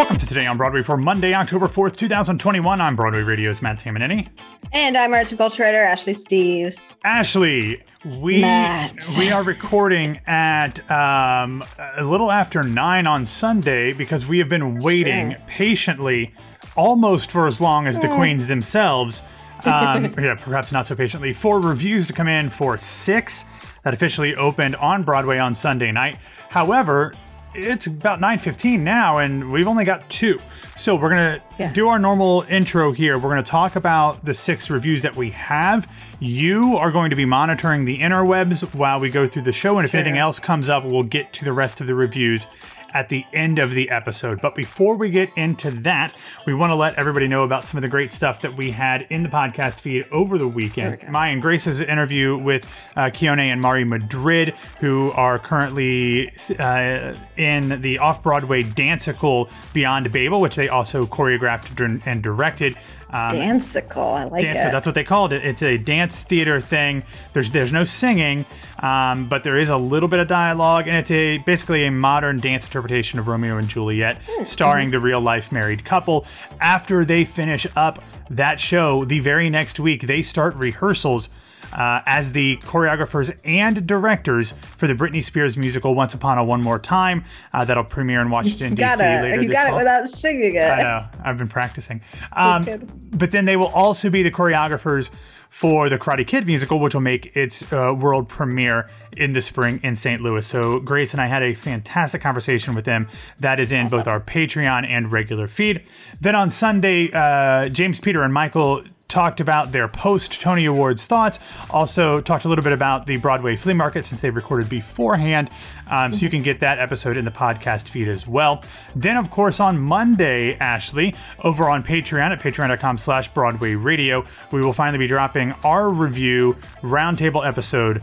Welcome to Today on Broadway for Monday, October 4th, 2021. I'm Broadway Radio's Matt Tamanini. And I'm arts and culture writer Ashley Steves. Ashley, we Matt. we are recording at um, a little after nine on Sunday because we have been waiting patiently, almost for as long as the queens themselves. Um, yeah, perhaps not so patiently for reviews to come in for six that officially opened on Broadway on Sunday night. However, it's about 9:15 now and we've only got two. So we're going to Yeah. do our normal intro here. We're going to talk about the six reviews that we have. You are going to be monitoring the interwebs while we go through the show and if anything else comes up, we'll get to the rest of the reviews at the end of the episode. But before we get into that, we want to let everybody know about some of the great stuff that we had in the podcast feed over the weekend. My and Grace's interview with uh, Keone and Mari Madrid, who are currently uh, in the off Broadway danceicle Beyond Babel, which they also choreographed and directed. Um, Danceicle. I like dance, it. that's what they called it. It's a dance theater thing. There's there's no singing, um, but there is a little bit of dialogue, and it's a basically a modern dance interpretation of Romeo and Juliet, starring the real life married couple. After they finish up that show, the very next week they start rehearsals. Uh, as the choreographers and directors for the Britney Spears musical "Once Upon a One More Time," uh, that'll premiere in Washington D.C. later You this got fall. it without singing it. I know. I've been practicing. Um, good. but then they will also be the choreographers for the Karate Kid musical, which will make its uh, world premiere in the spring in St. Louis. So Grace and I had a fantastic conversation with them. That is in both our Patreon and regular feed. Then on Sunday, uh, James Peter and Michael talked about their post Tony Awards thoughts. Also talked a little bit about the Broadway flea market since they recorded beforehand. Um, so you can get that episode in the podcast feed as well. Then, of course, on Monday, Ashley, over on Patreon at patreon.com slash Broadway Radio, we will finally be dropping our review roundtable episode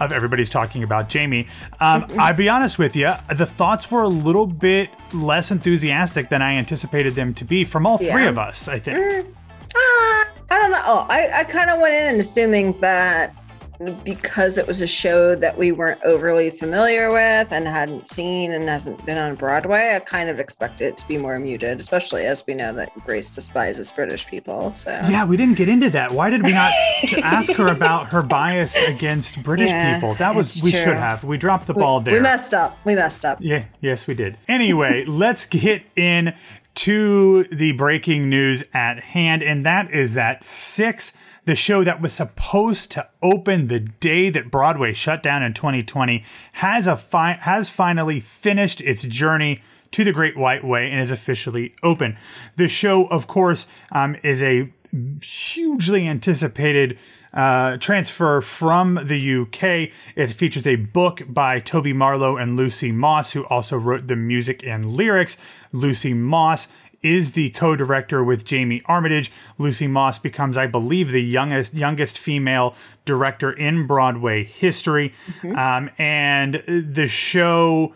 of Everybody's Talking About Jamie. Um, I'll be honest with you, the thoughts were a little bit less enthusiastic than I anticipated them to be from all three Yeah. of us, I think. I don't know. Oh, I, I kind of went in and assuming that because it was a show that we weren't overly familiar with and hadn't seen and hasn't been on Broadway, I kind of expected it to be more muted, especially as we know that Grace despises British people. So Yeah, we didn't get into that. Why did we not to ask her about her bias against British Yeah, people? That was we true. should have. We dropped the ball there. we messed up. We messed up. Yeah, yes, we did. Anyway, let's get in to the breaking news at hand, and that is that six, the show that was supposed to open the day that Broadway shut down in 2020, has a fi- has finally finished its journey to the Great White Way and is officially open. The show, of course, um, is a hugely anticipated uh, transfer from the UK. It features a book by Toby Marlow and Lucy Moss, who also wrote the music and lyrics. Lucy Moss is the co-director with Jamie Armitage. Lucy Moss becomes, I believe, the youngest youngest female director in Broadway history, um, and the show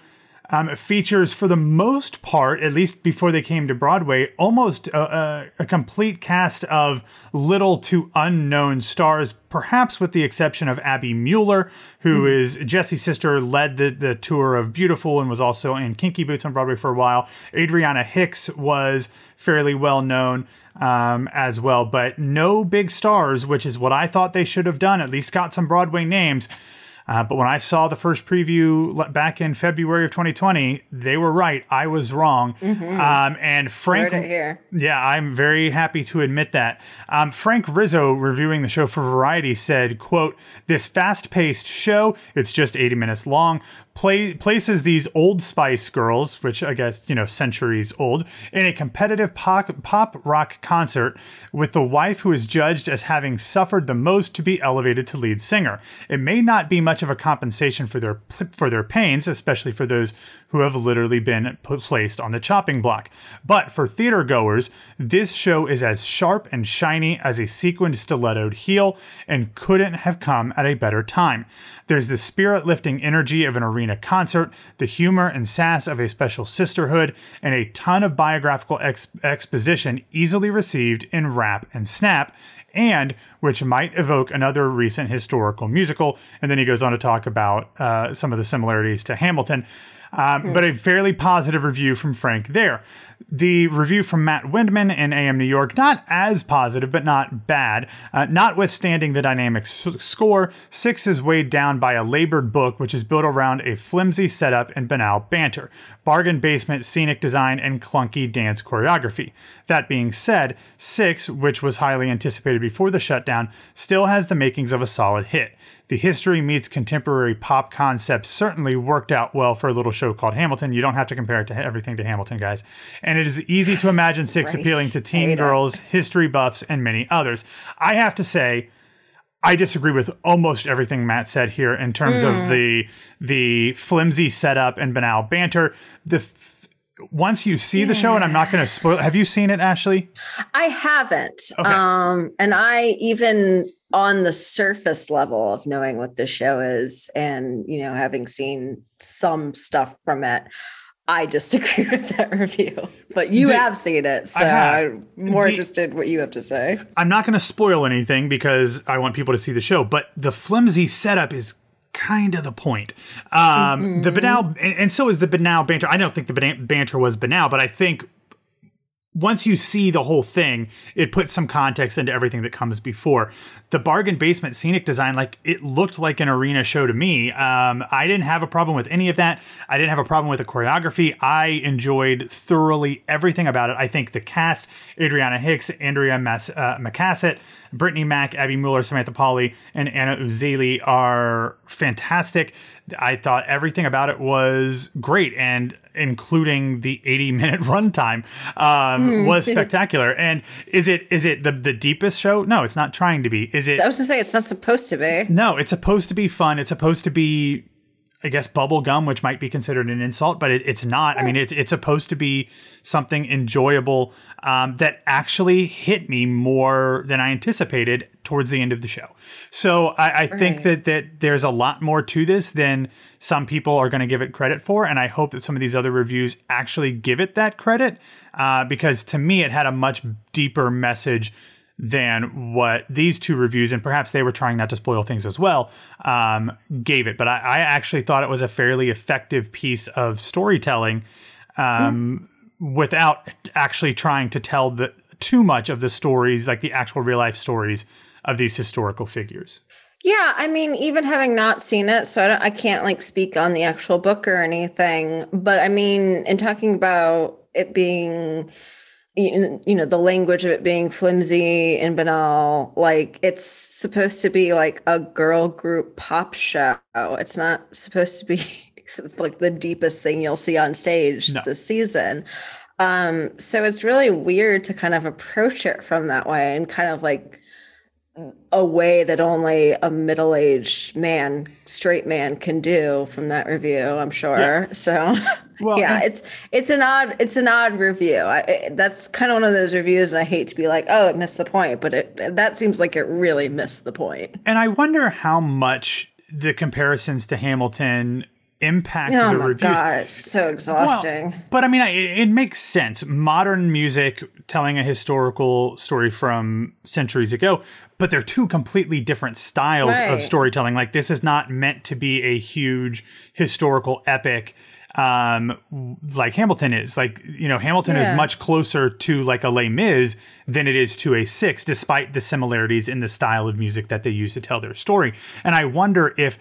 um, features, for the most part, at least before they came to Broadway, almost a, a, a complete cast of little to unknown stars, perhaps with the exception of Abby Mueller, who is Jesse's sister, led the, the tour of Beautiful and was also in Kinky Boots on Broadway for a while. Adriana Hicks was fairly well known um, as well, but no big stars, which is what I thought they should have done, at least got some Broadway names. Uh, but when I saw the first preview back in February of 2020, they were right. I was wrong. Um, and Frank, Heard it here. yeah, I'm very happy to admit that. Um, Frank Rizzo, reviewing the show for Variety, said, "quote This fast-paced show, it's just 80 minutes long, play, places these old Spice Girls, which I guess you know centuries old, in a competitive pop, pop rock concert with the wife who is judged as having suffered the most to be elevated to lead singer. It may not be much of a compensation for their for their pains, especially for those who have literally been put, placed on the chopping block. But for theater goers, this show is as sharp and shiny as a sequined stilettoed heel and couldn't have come at a better time. There's the spirit lifting energy of an arena concert, the humor and sass of a special sisterhood, and a ton of biographical ex- exposition easily received in rap and snap and which might evoke another recent historical musical. And then he goes on to talk about uh, some of the similarities to Hamilton. Um, But a fairly positive review from Frank there. The review from Matt Windman in AM New York, not as positive, but not bad. Uh, notwithstanding the dynamic s- score, Six is weighed down by a labored book which is built around a flimsy setup and banal banter, bargain basement scenic design, and clunky dance choreography. That being said, Six, which was highly anticipated before the shutdown, still has the makings of a solid hit. The history meets contemporary pop concepts certainly worked out well for a little show called Hamilton. You don't have to compare it to everything to Hamilton, guys. And it is easy to imagine Six Right. appealing to teen girls, history buffs, and many others. I have to say, I disagree with almost everything Matt said here in terms Hmm. of the the flimsy setup and banal banter. The f- once you see the show, and I'm not going to spoil. Have you seen it, Ashley? I haven't. Okay. Um, and I even on the surface level of knowing what the show is and you know having seen some stuff from it, I disagree with that review. But you The- have seen it, so. I'm more The- interested in what you have to say. I'm not going to spoil anything because I want people to see the show, but the flimsy setup is kind of the point. Um, The banal, and, and so is the banal banter. I don't think the bana- banter was banal, but I think once you see the whole thing, it puts some context into everything that comes before. The bargain basement scenic design, like it looked like an arena show to me. Um, I didn't have a problem with any of that. I didn't have a problem with the choreography. I enjoyed thoroughly everything about it. I think the cast, Adriana Hicks, Andrea Mas- uh, Macasaet, Brittany Mack, Abby Mueller, Samantha Pauly, and Anna Uzele are fantastic. I thought everything about it was great, and including the 80 minute runtime um, was spectacular. And is it is it the the deepest show? No, it's not trying to be. Is it? I was gonna say it's not supposed to be. No, it's supposed to be fun. It's supposed to be, I guess, bubble gum, which might be considered an insult, but it, it's not. I mean, it's it's supposed to be something enjoyable um, that actually hit me more than I anticipated towards the end of the show. So I, I think that that there's a lot more to this than some people are going to give it credit for, and I hope that some of these other reviews actually give it that credit uh, because to me, it had a much deeper message than what these two reviews, and perhaps they were trying not to spoil things as well, um, gave it. But I, I actually thought it was a fairly effective piece of storytelling um, without actually trying to tell the too much of the stories, like the actual real life stories of these historical figures. Yeah, I mean, even having not seen it, so I, don't, I can't like speak on the actual book or anything. But I mean, in talking about it being, you know, the language of it being flimsy and banal, like it's supposed to be like a girl group pop show. It's not supposed to be like the deepest thing you'll see on stage No. this season. Um, so it's really weird to kind of approach it from that way and kind of like a way that only a middle-aged man straight man can do from that review i'm sure. So Well, yeah and- it's it's an odd it's an odd review. I, it- that's kind of one of those reviews and i hate to be like oh it missed the point but it that seems like it really missed the point. And I wonder how much the comparisons to Hamilton impact oh the my reviews. god it's so exhausting Well, but I mean, I- it, it makes sense. Modern music telling a historical story from centuries ago, but they're two completely different styles Right. of storytelling. Like this is not meant to be a huge historical epic um like Hamilton is like you know Hamilton Yeah. is much closer to like a Les Mis than it is to a Six despite the similarities in the style of music that they use to tell their story and I wonder if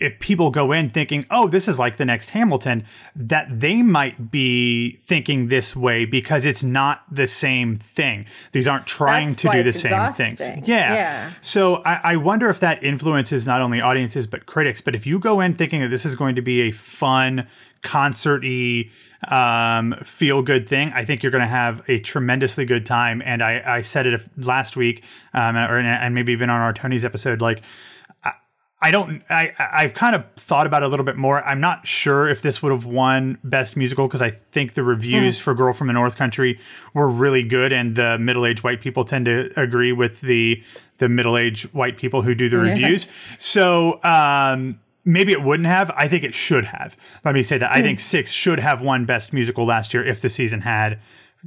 if people go in thinking, oh, this is like the next Hamilton, that they might be thinking this way because it's not the same thing. These aren't trying That's to do the same things. Yeah. Yeah. So I, I wonder if that influences not only audiences but critics. But if you go in thinking that this is going to be a fun, concert-y, um, feel-good thing, I think you're going to have a tremendously good time. And I, I said it last week, um, or and maybe even on our Tony's episode, like I don't. I I've kind of thought about it a little bit more. I'm not sure if this would have won best musical because I think the reviews for Girl from the North Country were really good, and the middle aged white people tend to agree with the the middle aged white people who do the reviews. So um, maybe it wouldn't have. I think it should have. Let me say that. I think Six should have won best musical last year if the season had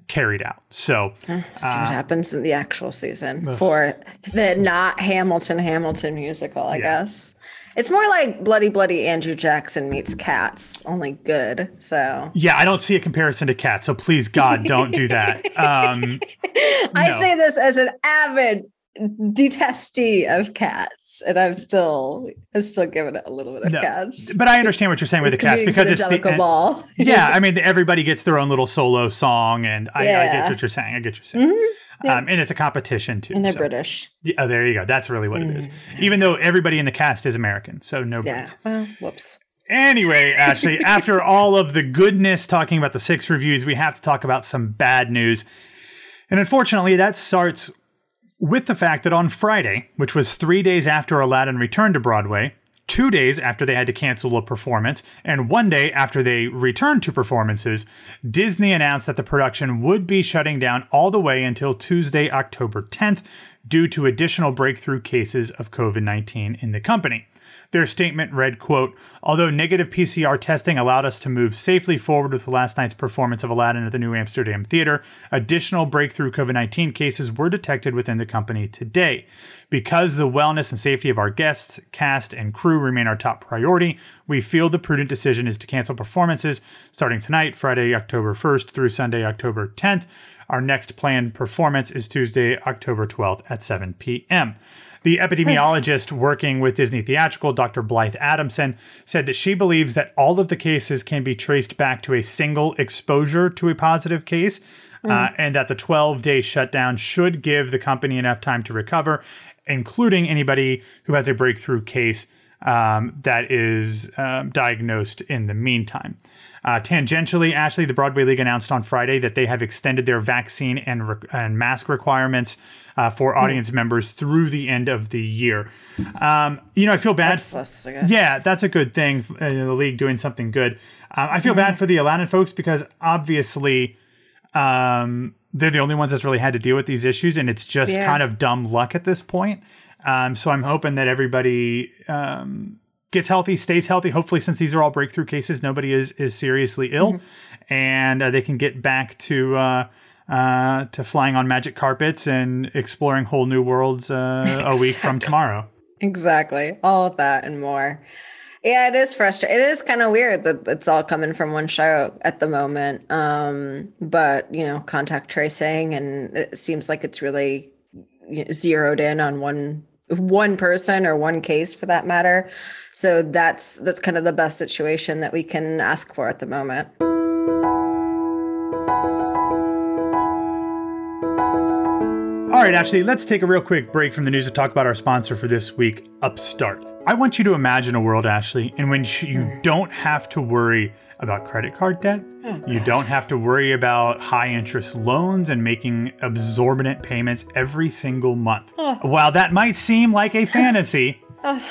carried out. So see uh, what happens in the actual season for the not hamilton hamilton musical i guess It's more like Bloody Bloody Andrew Jackson meets Cats, only good. So Yeah, I don't see a comparison to Cats, so please God don't do that. Um, I No. say this as an avid detestee of cats, and I'm still I'm still giving it a little bit of No. cats. but I understand what you're saying with the Cats because it's the Ball. yeah. I mean, everybody gets their own little solo song, and I, I get what you're saying. I get what you're saying. Mhm. Yeah. Um, and it's a competition too. and they're so- British. Yeah, oh, there you go. That's really what it is. Even though everybody in the cast is American, so no Yeah. Brits. Well, whoops. Anyway, Ashley, after all of the goodness talking about the six reviews, we have to talk about some bad news. And unfortunately, that starts with the fact that on Friday, which was three days after Aladdin returned to Broadway, two days after they had to cancel a performance, and one day after they returned to performances, Disney announced that the production would be shutting down all the way until Tuesday, October 10th, due to additional breakthrough cases of COVID 19 in the company. Their statement read, quote, Although negative PCR testing allowed us to move safely forward with last night's performance of Aladdin at the New Amsterdam Theater, additional breakthrough COVID 19 cases were detected within the company today. Because the wellness and safety of our guests, cast, and crew remain our top priority, we feel the prudent decision is to cancel performances starting tonight, Friday, October 1st through Sunday, October 10th. Our next planned performance is Tuesday, October 12th at 7 p.m. The epidemiologist working with Disney Theatrical, Dr. Blythe Adamson, said that she believes that all of the cases can be traced back to a single exposure to a positive case, uh, and that the 12 day shutdown should give the company enough time to recover, including anybody who has a breakthrough case um, that is um, diagnosed in the meantime. Uh, tangentially, Ashley, the Broadway League announced on Friday that they have extended their vaccine and, re- and mask requirements uh, for audience members through the end of the year. Um, you know, I feel bad. That's plus, I guess. Yeah, that's a good thing. Uh, the league doing something good. Um, I feel bad for the Aladdin folks because obviously um, they're the only ones that's really had to deal with these issues, and it's just Yeah. kind of dumb luck at this point. Um, so I'm hoping that everybody um, gets healthy, stays healthy. Hopefully, since these are all breakthrough cases, nobody is is seriously ill, and uh, they can get back to. Uh, uh, to flying on magic carpets and exploring whole new worlds uh, a week from tomorrow. Exactly. All of that and more. Yeah, it is frustrating. It is kind of weird that it's all coming from one show at the moment. Um, but you know, contact tracing, and it seems like it's really zeroed in on one one person or one case for that matter. So that's that's kind of the best situation that we can ask for at the moment. All right, Ashley, let's take a real quick break from the news to talk about our sponsor for this week, Upstart. I want you to imagine a world, Ashley, in which you hmm. don't have to worry about credit card debt. Oh, you don't have to worry about high interest loans and making exorbitant payments every single month. While that might seem like a fantasy,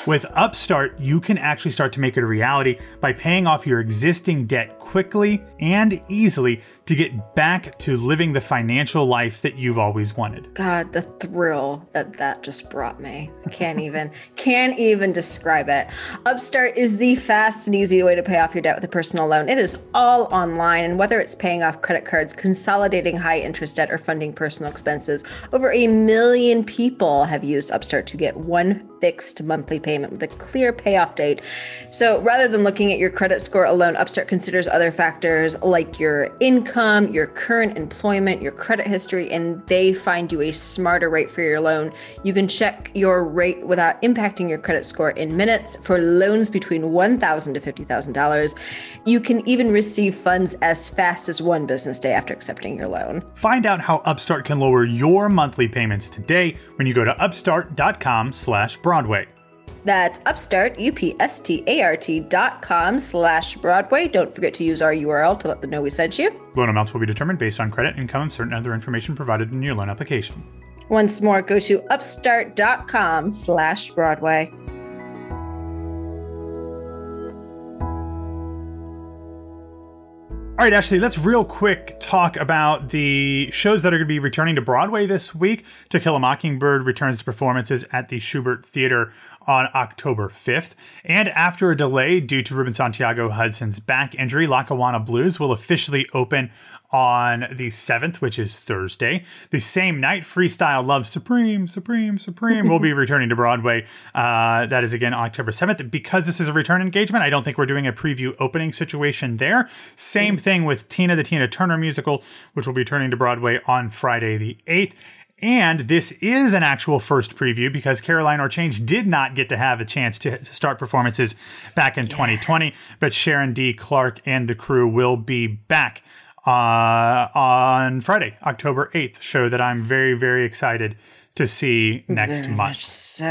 with Upstart, you can actually start to make it a reality by paying off your existing debt quickly and easily to get back to living the financial life that you've always wanted. God, the thrill that that just brought me. Can't even can't even describe it. Upstart is the fast and easy way to pay off your debt with a personal loan. It is all online and whether it's paying off credit cards, consolidating high interest debt or funding personal expenses, over a million people have used Upstart to get one fixed monthly payment with a clear payoff date. So rather than looking at your credit score alone, Upstart considers other factors like your income, your current employment, your credit history, and they find you a smarter rate for your loan. You can check your rate without impacting your credit score in minutes for loans between $1,000 to $50,000. You can even receive funds as fast as one business day after accepting your loan. Find out how Upstart can lower your monthly payments today when you go to upstart.com slash Broadway. That's upstart, U-P-S-T-A-R-T dot com slash Broadway. Don't forget to use our URL to let them know we sent you. Loan amounts will be determined based on credit, income, and certain other information provided in your loan application. Once more, go to upstart.com slash Broadway. All right, Ashley, let's real quick talk about the shows that are going to be returning to Broadway this week. To Kill a Mockingbird returns to performances at the Shubert Theater on October 5th. And after a delay due to Ruben Santiago Hudson's back injury, Lackawanna Blues will officially open on the 7th, which is Thursday. The same night, Freestyle Love Supreme, Supreme, Supreme will be returning to Broadway. Uh, that is again October 7th. Because this is a return engagement, I don't think we're doing a preview opening situation there. Same thing with Tina, the Tina Turner musical, which will be turning to Broadway on Friday the 8th. And this is an actual first preview because Caroline or Change did not get to have a chance to start performances back in 2020, but Sharon D. Clarke and the crew will be back uh, on Friday, October 8th, show that I'm very, very excited to see next Very month. so.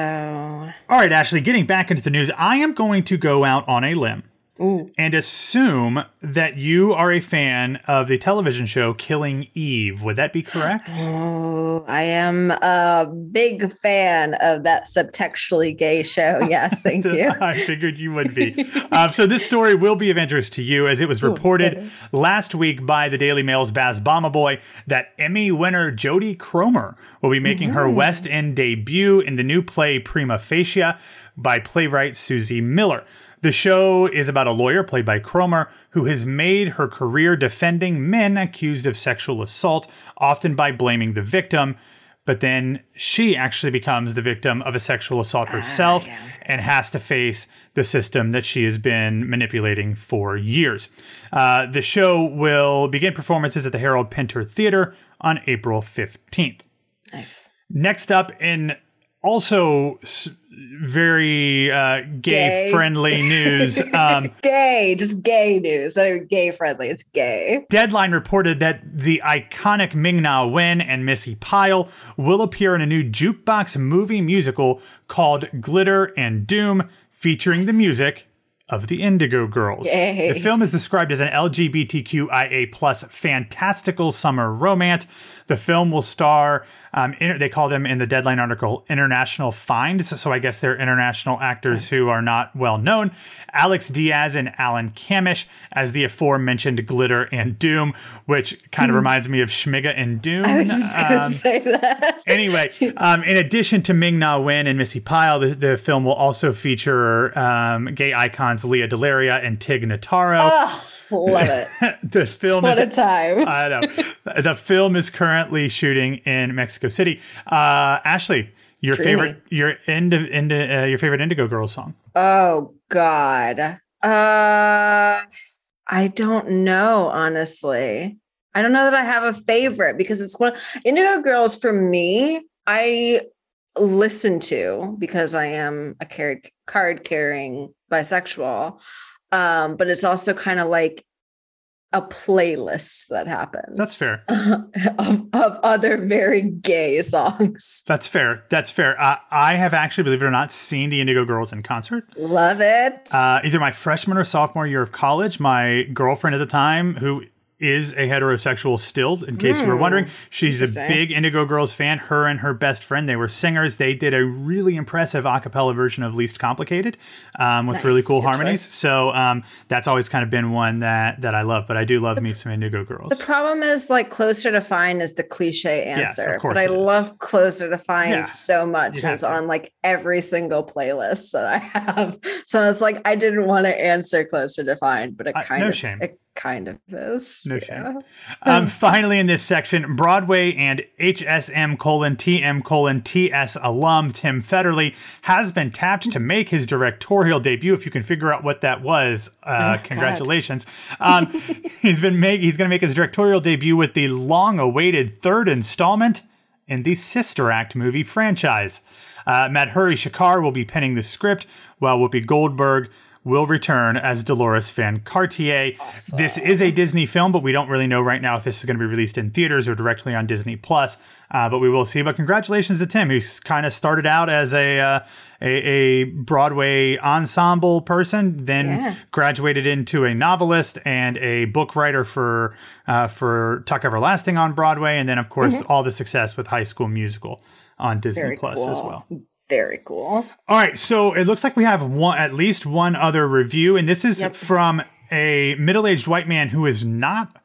All right, Ashley, getting back into the news, I am going to go out on a limb and assume that you are a fan of the television show Killing Eve. Would that be correct? Oh, I am a big fan of that subtextually gay show. Yes, thank you. I figured you would be. Uh, so this story will be of interest to you, as it was reported last week by the Daily Mail's Baz Boy that Emmy winner Jodie Comer will be making her West End debut in the new play Prima Facie by playwright Suzie Miller. The show is about a lawyer played by Comer who has made her career defending men accused of sexual assault, often by blaming the victim. But then she actually becomes the victim of a sexual assault herself and has to face the system that she has been manipulating for years. Uh, the show will begin performances at the Harold Pinter Theater on April 15th. Nice. Next up, in also s- very uh, gay Gay. friendly news, um, Gay, just gay news. Not even gay friendly. It's gay. Deadline reported that the iconic Ming Na Wen and Missy Pyle will appear in a new jukebox movie musical called Glitter and Doom, featuring the music of the Indigo Girls. Yay. The film is described as an LGBTQIA plus fantastical summer romance. The film will star, um, inter- they call them in the Deadline article, international finds. So I guess they're international actors who are not well known. Alex Diaz and Alan Cammish as the aforementioned Glitter and Doom, which kind of reminds me of Schmigadoon. I was just gonna Um, say that. anyway, um, in addition to Ming Na Wen and Missy Pyle, the, the film will also feature um, gay icons Lea DeLaria and Tig Notaro. Oh, love it. the film What is a time. I know. the film is currently shooting in Mexico City. Uh, Ashley, your Dreamy. favorite your ind, ind, uh, your favorite Indigo Girls song. Oh God. Uh I don't know, honestly. I don't know that I have a favorite because it's one Indigo Girls for me, I listen to because I am a card card carrying bisexual. Um, but it's also kind of like a playlist that happens. That's fair. of, of other very gay songs. That's fair. That's fair. Uh, I have actually, believe it or not, seen the Indigo Girls in concert. Love it. Uh, either my freshman or sophomore year of college, my girlfriend at the time, who is a heterosexual still, in case you were wondering, she's a Hmm. Big Indigo Girls fan. Her and her best friend, they were singers. They did a really impressive a cappella version of Least Complicated um, with Nice. really cool Good harmonies. choice. So um, that's always kind of been one that that I love. But I do love me some Indigo Girls. The problem is like closer to fine is the cliche Yes, of answer. course but I love closer to fine Yeah, so much. It's on like every single playlist that I have. So it's like I didn't want to answer closer to fine, but it Uh, kind no of shame. it kind of is. No yeah. shame. Um, finally, in this section, Broadway and HSM colon TM colon TS alum Tim Federle has been tapped to make his directorial debut. If you can figure out what that was, uh, God. congratulations. Um, he's been make he's going to make his directorial debut with the long-awaited third installment in the Sister Act movie franchise. Uh, Madhuri Shekar will be penning the script, while Whoopi Goldberg will return as Dolores Van Cartier. This is a Disney film, but we don't really know right now if this is going to be released in theaters or directly on Disney Plus. Uh, but we will see. But congratulations to Tim, who's kind of started out as a, uh, a a Broadway ensemble person, then Yeah. graduated into a novelist and a book writer for uh, for Tuck Everlasting on Broadway, and then of course all the success with High School Musical on Disney Mm-hmm. Very Plus cool. as well. Very cool. All right, so it looks like we have one, at least one other review, and this is Yep. from a middle-aged white man who is not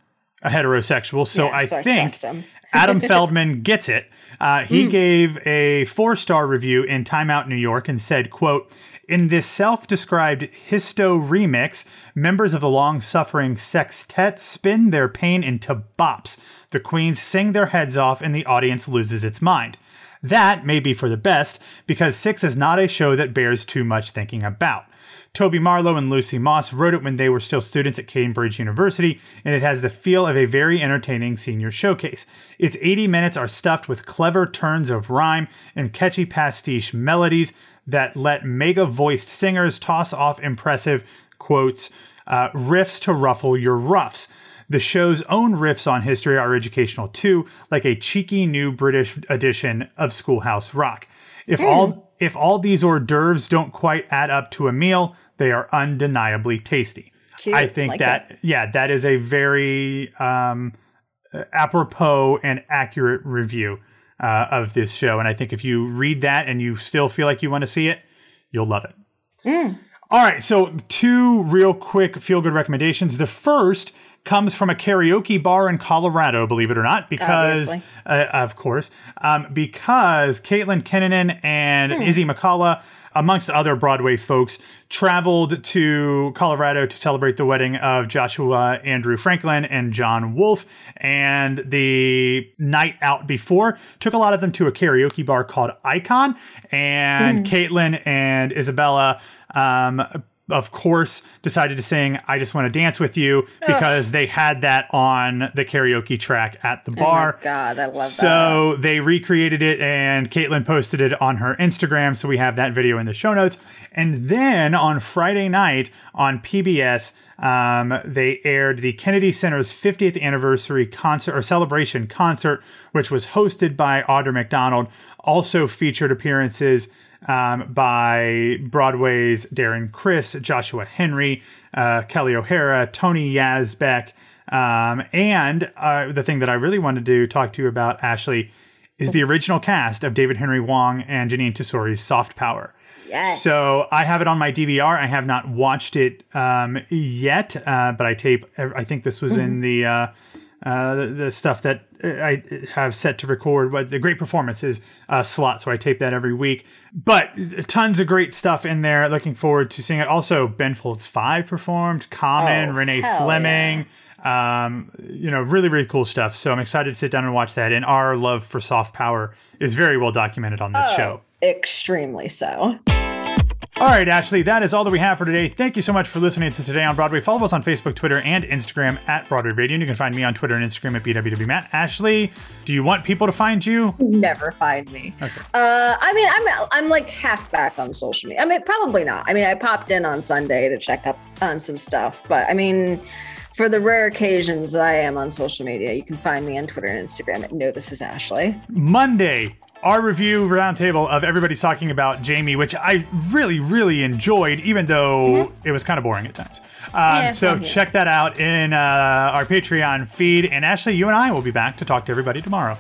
a heterosexual. So Yeah, I so think. Adam Feldman gets it. Uh, he gave a four star review in Time Out New York and said, "quote In this self-described histo remix, members of the long-suffering sextet spin their pain into bops. The queens sing their heads off, and the audience loses its mind." That may be for the best because Six is not a show that bears too much thinking about. Toby Marlow and Lucy Moss wrote it when they were still students at Cambridge University, and it has the feel of a very entertaining senior showcase. Its 80 minutes are stuffed with clever turns of rhyme and catchy pastiche melodies that let mega voiced singers toss off impressive quotes, uh, riffs to ruffle your ruffs. The show's own riffs on history are educational too, like a cheeky new British edition of Schoolhouse Rock. If all if all these hors d'oeuvres don't quite add up to a meal, they are undeniably tasty. Cute. I think Like that yeah, that is a very um, apropos and accurate review uh, of this show. And I think if you read that and you still feel like you want to see it, you'll love it. All right, so two real quick feel good recommendations. The first comes from a karaoke bar in Colorado, believe it or not, because, uh, of course, um, because Caitlin Kinnunen and Izzy McCalla, amongst other Broadway folks, traveled to Colorado to celebrate the wedding of Joshua Andrew Franklin and John Wolfe. And the night out before took a lot of them to a karaoke bar called Icon. And Caitlin and Isabella, um, of course, decided to sing I Just Want to Dance with You because they had that on the karaoke track at the Oh bar. my God, I love that. So they recreated it and Caitlin posted it on her Instagram. So we have that video in the show notes. And then on Friday night on PBS, um, they aired the Kennedy Center's 50th anniversary concert or celebration concert, which was hosted by Audra McDonald. Also featured appearances um, by Broadway's Darren Criss, Joshua Henry, uh, Kelli O'Hara, Tony Yazbeck, um, and uh, the thing that I really wanted to talk to you about, Ashley, is the original cast of David Henry Hwang and Jeanine Tesori's Soft Power. yes. So I have it on my DVR. I have not watched it um, yet, uh, but I tape. I think this was in the uh, the, the stuff that I have set to record. But the great performances uh, slot, so I tape that every week. But tons of great stuff in there. Looking forward to seeing it. Also, Ben Folds Five performed. Common, Oh, Renee Fleming. Um, you know, really, really cool stuff. So I'm excited to sit down and watch that. And our love for soft power is very well documented on this Oh, show. extremely so. All right, Ashley, that is all that we have for today. Thank you so much for listening to Today on Broadway. Follow us on Facebook, Twitter, and Instagram at Broadway Radio. And you can find me on Twitter and Instagram at BWWMatt. Ashley, do you want people to find you? Never find me. Uh, I mean, I'm I'm like half back on social media. I mean, probably not. I mean, I popped in on Sunday to check up on some stuff, but I mean, for the rare occasions that I am on social media, you can find me on Twitter and Instagram at No, this is Ashley. Monday, our review roundtable of everybody's talking about Jamie, which I really, really enjoyed, even though mm-hmm. it was kind of boring at times. Um, yeah, so check that out in uh, our Patreon feed. And Ashley, you and I will be back to talk to everybody tomorrow.